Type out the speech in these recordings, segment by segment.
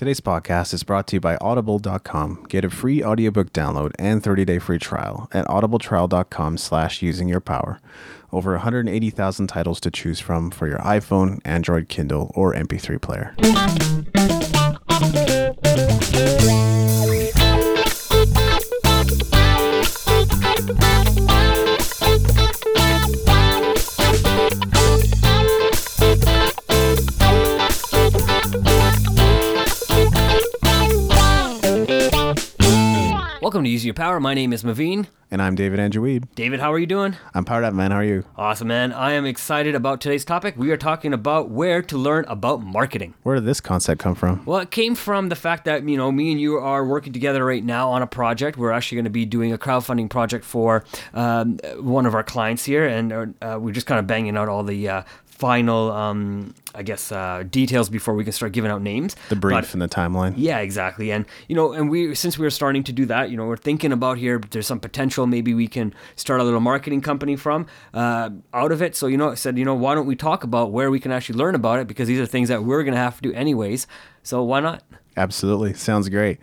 Today's podcast is brought to you by audible.com. Get a free audiobook download and 30-day free trial at audibletrial.com slash using your power. Over 180,000 titles to choose from for your iPhone, Android, Kindle, or MP3 player. Welcome to Use Your Power. My name is Maveen. And I'm David Andrew Wiebe. David, how are you doing? I'm powered up, man. How are you? Awesome, man. I am excited about today's topic. We are talking about where to learn about marketing. Where did this concept come from? Well, it came from the fact that, you know, me and you are working together right now on a project. We're actually going to be doing a crowdfunding project for um, one of our clients here, and uh, we're just kind of banging out all the uh, final, um, I guess, uh, details before we can start giving out names. The brief But- and the timeline. Yeah, exactly. And you know, and we since we are starting to do that, you know, we're thinking about here. There's some potential. Maybe we can start a little marketing company from uh, out of it. So you know, I said, you know, why don't we talk about where we can actually learn about it because these are things that we're gonna have to do anyways. So why not? Absolutely. Sounds great.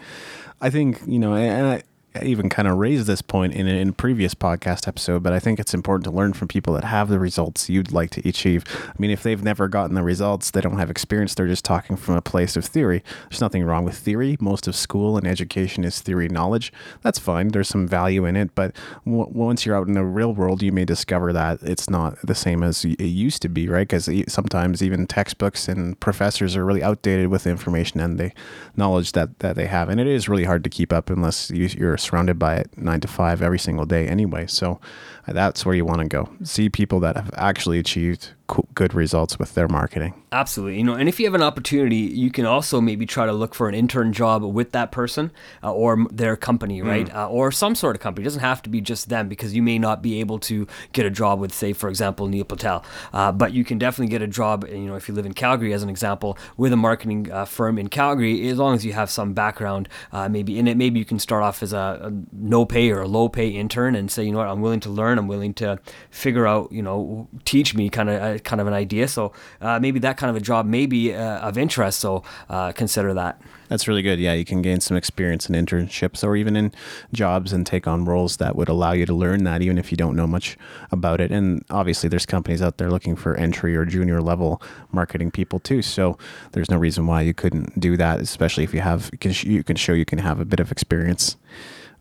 I think, you know, and I even kind of raised this point in a, in previous podcast episode, but I think it's important to learn from people that have the results you'd like to achieve. I mean, if they've never gotten the results, they don't have experience, they're just talking from a place of theory. There's nothing wrong with theory. Most of school and education is theory knowledge. That's fine. There's some value in it, but w- once you're out in the real world, you may discover that it's not the same as it used to be, right? Because sometimes even textbooks and professors are really outdated with information and the knowledge that, that they have. And it is really hard to keep up unless you, you're surrounded by it nine to five every single day anyway. So that's where you want to go. See people that have actually achieved co- good results with their marketing. Absolutely. You know, and if you have an opportunity, you can also maybe try to look for an intern job with that person uh, or their company, right? Uh, or some sort of company. It doesn't have to be just them because you may not be able to get a job with, say, for example, Neil Patel. Uh, but you can definitely get a job, you know, if you live in Calgary, as an example, with a marketing uh, firm in Calgary, as long as you have some background uh, maybe in it. Maybe you can start off as a, a no pay or a low pay intern and say, you know what, I'm willing to learn. I'm willing to figure out, you know, teach me kind of uh, kind of an idea. So uh, maybe that kind of a job may be uh, of interest. So uh, consider that. That's really good. Yeah, you can gain some experience in internships or even in jobs and take on roles that would allow you to learn that, even if you don't know much about it. And obviously, there's companies out there looking for entry or junior level marketing people too. So there's no reason why you couldn't do that, especially if you have you can, sh- you can show you can have a bit of experience.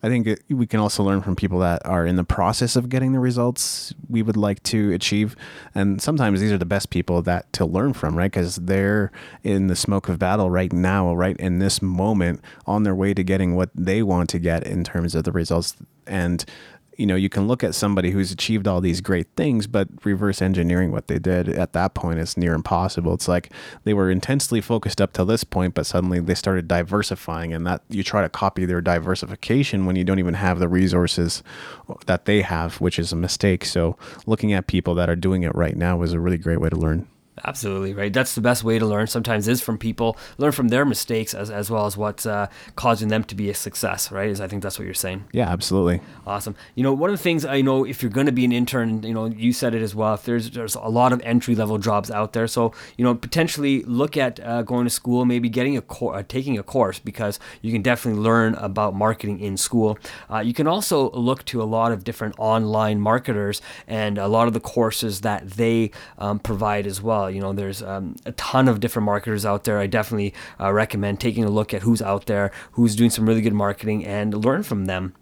I think it, we can also learn from people that are in the process of getting the results we would like to achieve, and sometimes these are the best people that to learn from, right? Because they're in the smoke of battle right now, right in this moment, on their way to getting what they want to get in terms of the results. And you know, you can look at somebody who's achieved all these great things, but reverse engineering what they did at that point is near impossible. It's like they were intensely focused up to this point, but suddenly they started diversifying, and that you try to copy their diversification when you don't even have the resources that they have, which is a mistake. So, looking at people that are doing it right now is a really great way to learn. Absolutely right. That's the best way to learn. Sometimes is from people learn from their mistakes as, as well as what's uh, causing them to be a success. Right? Is I think that's what you're saying. Yeah, absolutely. Awesome. You know, one of the things I know if you're going to be an intern, you know, you said it as well. If there's there's a lot of entry level jobs out there, so you know, potentially look at uh, going to school, maybe getting a course, uh, taking a course because you can definitely learn about marketing in school. Uh, you can also look to a lot of different online marketers and a lot of the courses that they um, provide as well. You know, there's um, a ton of different marketers out there. I definitely uh, recommend taking a look at who's out there, who's doing some really good marketing, and learn from them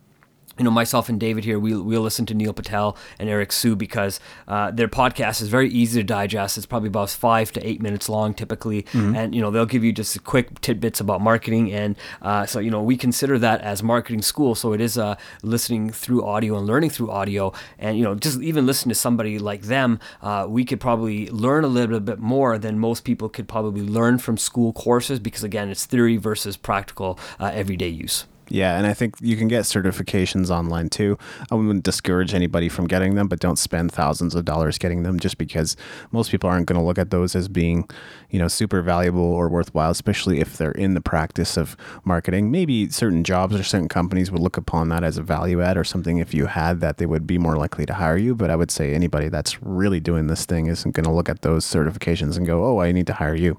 you know, myself and David here, we we'll listen to Neil Patel and Eric Siu because uh, their podcast is very easy to digest. It's probably about five to eight minutes long typically, and you know they'll give you just quick tidbits about marketing, and uh, so you know we consider that as marketing school. So it is uh, listening through audio and learning through audio, and you know just even listen to somebody like them, uh, we could probably learn a little bit more than most people could probably learn from school courses because again it's theory versus practical uh, everyday use. Yeah, and I think you can get certifications online too. I wouldn't discourage anybody from getting them, but don't spend thousands of dollars getting them just because most people aren't going to look at those as being, you know, super valuable or worthwhile, especially if they're in the practice of marketing. Maybe certain jobs or certain companies would look upon that as a value add or something if you had that they would be more likely to hire you, but I would say anybody that's really doing this thing isn't going to look at those certifications and go, "Oh, I need to hire you."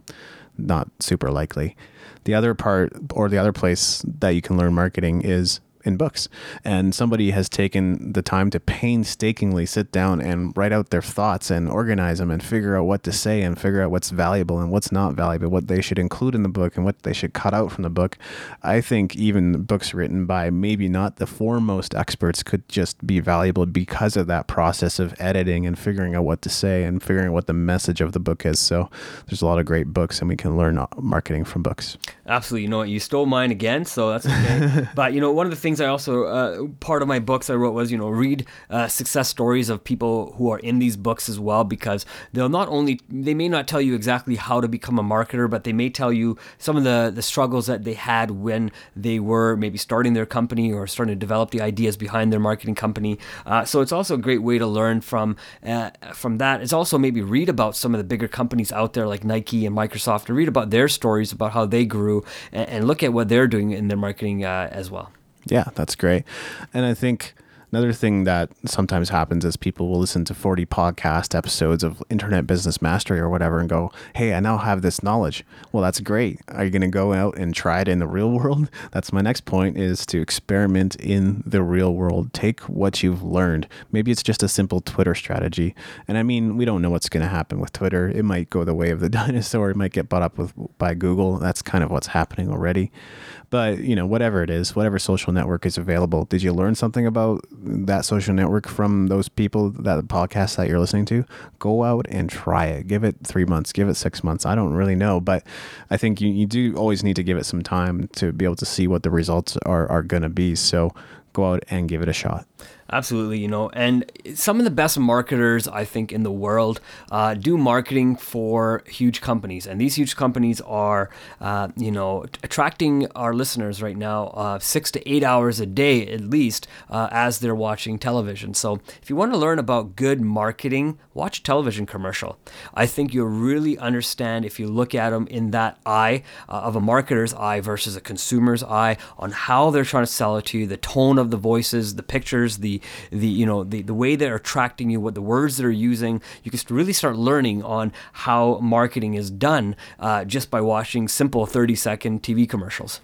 Not super likely. The other part or the other place that you can learn marketing is in books. And somebody has taken the time to painstakingly sit down and write out their thoughts and organize them and figure out what to say and figure out what's valuable and what's not valuable, what they should include in the book and what they should cut out from the book. I think even books written by maybe not the foremost experts could just be valuable because of that process of editing and figuring out what to say and figuring out what the message of the book is. So there's a lot of great books and we can learn uh, marketing from books. Absolutely. You know? You stole mine again, so that's okay. but, you know, one of the things things I also uh, part of my books I wrote was you know read uh, success stories of people who are in these books as well because they'll not only they may not tell you exactly how to become a marketer but they may tell you some of the the struggles that they had when they were maybe starting their company or starting to develop the ideas behind their marketing company. Uh, so it's also a great way to learn from uh, from that. It's also maybe read about some of the bigger companies out there like Nike and Microsoft and read about their stories about how they grew and, and look at what they're doing in their marketing uh, as well. Yeah, that's great. And I think Another thing that sometimes happens is people will listen to 40 podcast episodes of Internet Business Mastery or whatever and go, Hey, I now have this knowledge. Well, that's great. Are you going to go out and try it in the real world? That's my next point is to experiment in the real world. Take what you've learned. Maybe it's just a simple Twitter strategy. And I mean, we don't know what's going to happen with Twitter. It might go the way of the dinosaur. It might get bought up with by Google. That's kind of what's happening already. But, you know, whatever it is, whatever social network is available, did you learn something about that social network from those people, that the podcast that you're listening to, go out and try it. Give it three months, give it six months. I don't really know, but I think you, you do always need to give it some time to be able to see what the results are, are going to be. So go out and give it a shot. Absolutely, you know, and some of the best marketers I think in the world uh, do marketing for huge companies, and these huge companies are, uh, you know, attracting our listeners right now uh, six to eight hours a day at least uh, as they're watching television. So if you want to learn about good marketing, watch a television commercial. I think you'll really understand if you look at them in that eye uh, of a marketer's eye versus a consumer's eye on how they're trying to sell it to you, the tone of the voices, the pictures, the you know the, the way they're attracting you, what the words they're using. You can really start learning on how marketing is done uh, just by watching simple 30 second TV commercials.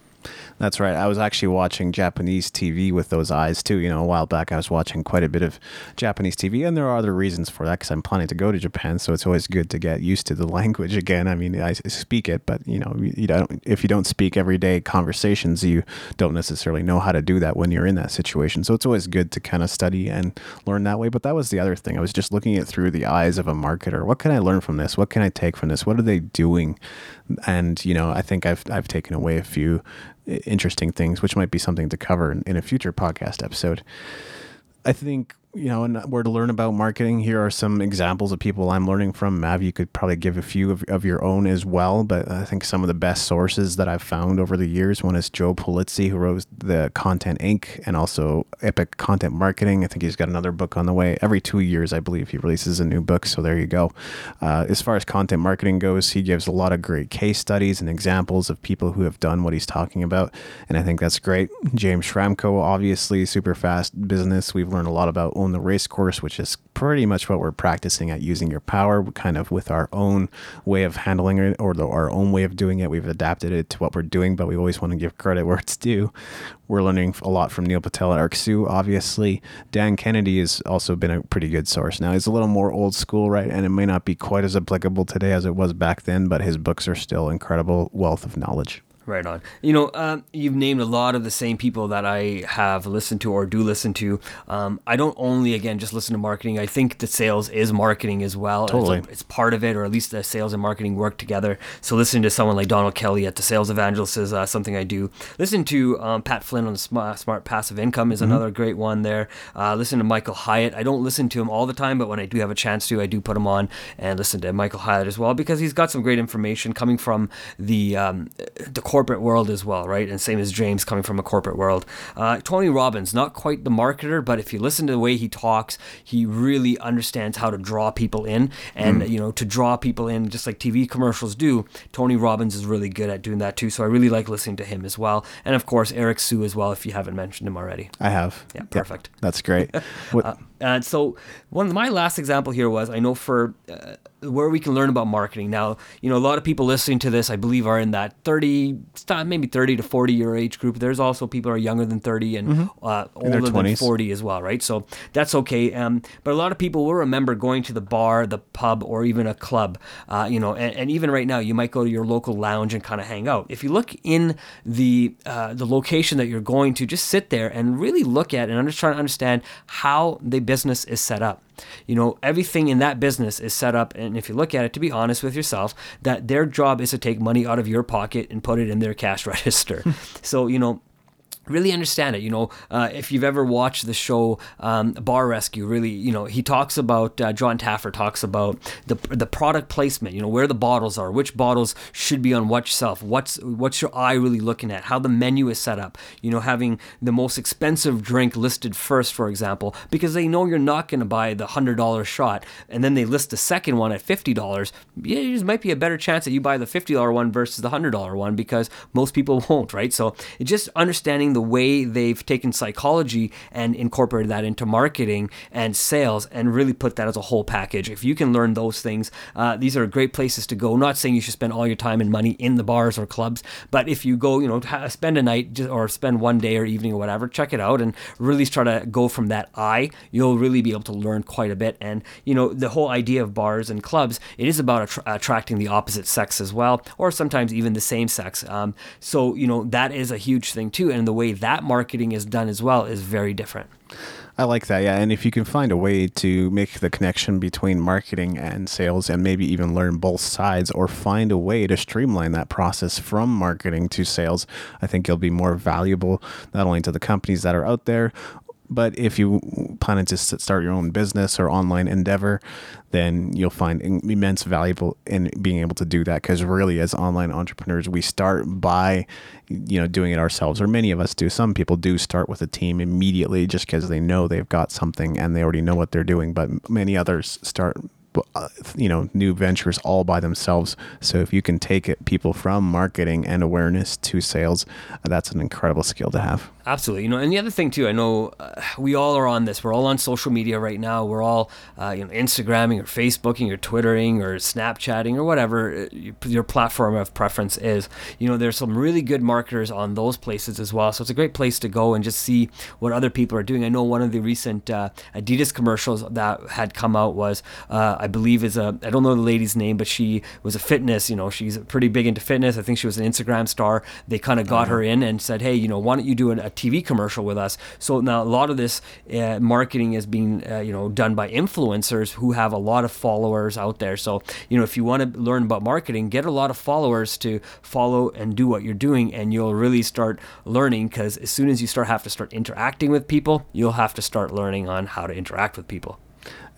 That's right. I was actually watching Japanese TV with those eyes too. You know, a while back I was watching quite a bit of Japanese TV, and there are other reasons for that because I'm planning to go to Japan, so it's always good to get used to the language again. I mean, I speak it, but you know, you don't if you don't speak everyday conversations, you don't necessarily know how to do that when you're in that situation. So it's always good to kind of study and learn that way. But that was the other thing. I was just looking at through the eyes of a marketer. What can I learn from this? What can I take from this? What are they doing? And you know, I think I've I've taken away a few interesting things, which might be something to cover in, in a future podcast episode. I think you know, and where to learn about marketing, here are some examples of people I'm learning from. Mav, you could probably give a few of, of your own as well, but I think some of the best sources that I've found over the years. One is Joe Pulizzi, who wrote the Content Inc. and also Epic Content Marketing. I think he's got another book on the way. Every two years, I believe, he releases a new book. So there you go. Uh, as far as content marketing goes, he gives a lot of great case studies and examples of people who have done what he's talking about, and I think that's great. James Schramko, obviously, SuperFastBusiness. We've learned a lot about own the race course, which is pretty much what we're practicing at using your power, kind of with our own way of handling it or the, our own way of doing it. We've adapted it to what we're doing, but we always want to give credit where it's due. We're learning a lot from Neil Patel at Eric Siu, obviously. Dan Kennedy has also been a pretty good source. Now, he's a little more old school, right? And it may not be quite as applicable today as it was back then, but his books are still incredible wealth of knowledge. Right on. You know, uh, you've named a lot of the same people that I have listened to or do listen to. Um, I don't only, again, just listen to marketing. I think that sales is marketing as well. Totally. It's, it's, part of it, or at least the sales and marketing work together. So listening to someone like Donald Kelly at the Sales Evangelist is uh, something I do. Listen to um, Pat Flynn on Smart, Smart Passive Income is mm-hmm. another great one there. Uh, listen to Michael Hyatt. I don't listen to him all the time, but when I do have a chance to, I do put him on and listen to Michael Hyatt as well because he's got some great information coming from the um, the corporate world as well right? And same as James coming from a corporate world. Uh, Tony Robbins, not quite the marketer, but if you listen to the way he talks, he really understands how to draw people in. And, mm. you know, to draw people in, just like TV commercials do, Tony Robbins is really good at doing that too. So I really like listening to him as well. And of course, Eric Siu as well, if you haven't mentioned him already. I have. Yeah, perfect. that's great. uh, and so one of my last example here was I know for uh, where we can learn about marketing. Now, you know, a lot of people listening to this, I believe, are in that 30, maybe 30 to 40 year age group. There's also people who are younger than 30 and mm-hmm. uh, older than 40 as well, right? So that's okay. Um, but a lot of people will remember going to the bar, the pub, or even a club, uh, you know, and, and, even right now, you might go to your local lounge and kind of hang out. If you look in the, uh, the location that you're going to, just sit there and really look at and trying to understand how the business is set up. You know, everything in that business is set up, and if you look at it, to be honest with yourself, that their job is to take money out of your pocket and put it in their cash register. so, you know, really understand it. You know, uh, if you've ever watched the show um, Bar Rescue, really, you know, he talks about uh, Jon Taffer talks about the the product placement. You know, where the bottles are, which bottles should be on what shelf, what's what's your eye really looking at, how the menu is set up. You know, having the most expensive drink listed first, for example, because they know you're not going to buy the hundred dollar shot, and then they list the second one at fifty dollars. Yeah, there might be a better chance that you buy the fifty dollar one versus the hundred dollar one because most people won't, right? So just understanding the way they've taken psychology and incorporated that into marketing and sales and really put that as a whole package. If you can learn those things, uh, these are great places to go. Not saying you should spend all your time and money in the bars or clubs, but if you go, you know, spend a night or spend one day or evening or whatever, check it out and really try to go from that eye. You'll really be able to learn quite a bit. And, you know, the whole idea of bars and clubs, it is about attra- attracting the opposite sex as well, or sometimes even the same sex. Um, so, you know, that is a huge thing too. And the way that marketing is done as well is very different. I like that, yeah. And if you can find a way to make the connection between marketing and sales and maybe even learn both sides or find a way to streamline that process from marketing to sales, I think you'll be more valuable not only to the companies that are out there but if you plan to start your own business or online endeavor, then you'll find immense valuable in being able to do that. Because really, as online entrepreneurs, we start by, you know, doing it ourselves, or many of us do. Some people do start with a team immediately just because they know they've got something and they already know what they're doing. But many others start you know new ventures all by themselves so if you can take it people from marketing and awareness to sales that's an incredible skill to have Absolutely. You know, and the other thing too, I know uh, we all are on this. We're all on social media right now. We're all, uh, you know, Instagramming or Facebooking or Twittering or Snapchatting or whatever uh, your platform of preference is. You know, there's some really good marketers on those places as well. So it's a great place to go and just see what other people are doing. I know one of the recent uh, Adidas commercials that had come out was, uh, I believe, is a I don't know the lady's name, but she was a fitness. You know, she's pretty big into fitness. I think she was an Instagram star. They kind of got uh-huh. her in and said, hey, you know, why don't you do an, a TV commercial with us. So now a lot of this uh, marketing is being uh, you know done by influencers who have a lot of followers out there. So you know if you want to learn about marketing, get a lot of followers to follow and do what you're doing, and you'll really start learning. Because as soon as you start have to start interacting with people, you'll have to start learning on how to interact with people.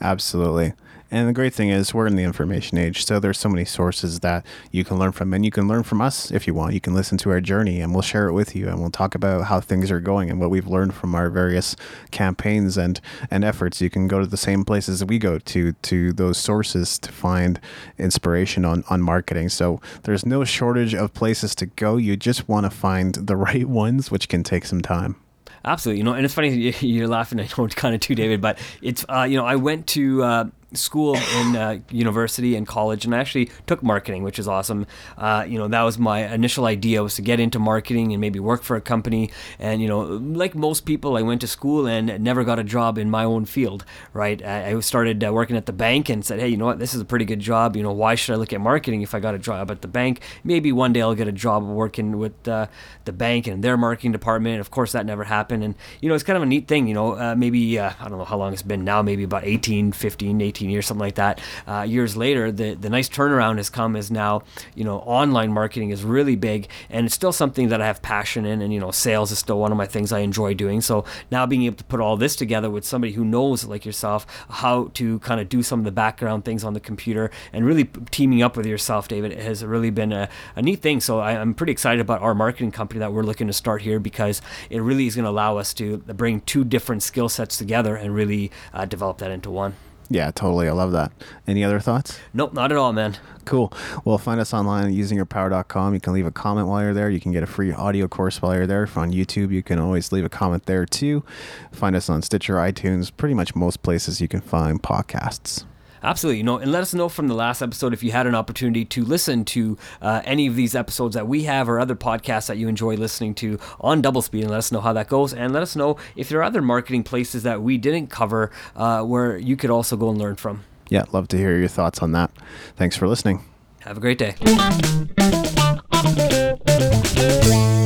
Absolutely. And the great thing is, we're in the information age, so there's so many sources that you can learn from, and you can learn from us if you want. You can listen to our journey, and we'll share it with you, and we'll talk about how things are going and what we've learned from our various campaigns and and efforts. You can go to the same places that we go to to those sources to find inspiration on on marketing. So there's no shortage of places to go. You just want to find the right ones, which can take some time. Absolutely, you know, and it's funny you're laughing. I know kind of too, David, but it's uh, you know I went to. Uh, school in uh, university and college, and I actually took marketing, which is awesome. Uh, you know, that was my initial idea was to get into marketing and maybe work for a company. And you know, like most people, I went to school and never got a job in my own field. Right? I, I started uh, working at the bank and said, hey, you know what, this is a pretty good job. You know, why should I look at marketing if I got a job at the bank? Maybe one day I'll get a job working with uh, the bank and their marketing department. Of course, that never happened. And you know, it's kind of a neat thing. You know, uh, maybe uh, I don't know how long it's been now. Maybe about 18, 15, 18 15 years, something like that. Uh, years later, the the nice turnaround has come is now you know online marketing is really big, and it's still something that I have passion in, and you know sales is still one of my things I enjoy doing. So now being able to put all this together with somebody who knows like yourself how to kind of do some of the background things on the computer and really teaming up with yourself, David, has really been a, a neat thing. So I, I'm pretty excited about our marketing company that we're looking to start here because it really is going to allow us to bring two different skill sets together and really uh, develop that into one. Yeah, totally. I love that. Any other thoughts? Nope, not at all, man. Cool. Well, find us online at usingyourpower.com. You can leave a comment while you're there. You can get a free audio course while you're there. If on YouTube, you can always leave a comment there too. Find us on Stitcher, iTunes, pretty much most places you can find podcasts. Absolutely. You know, and let us know from the last episode if you had an opportunity to listen to uh, any of these episodes that we have or other podcasts that you enjoy listening to on Double Speed, and let us know how that goes. And let us know if there are other marketing places that we didn't cover uh, where you could also go and learn from. Yeah, love to hear your thoughts on that. Thanks for listening. Have a great day.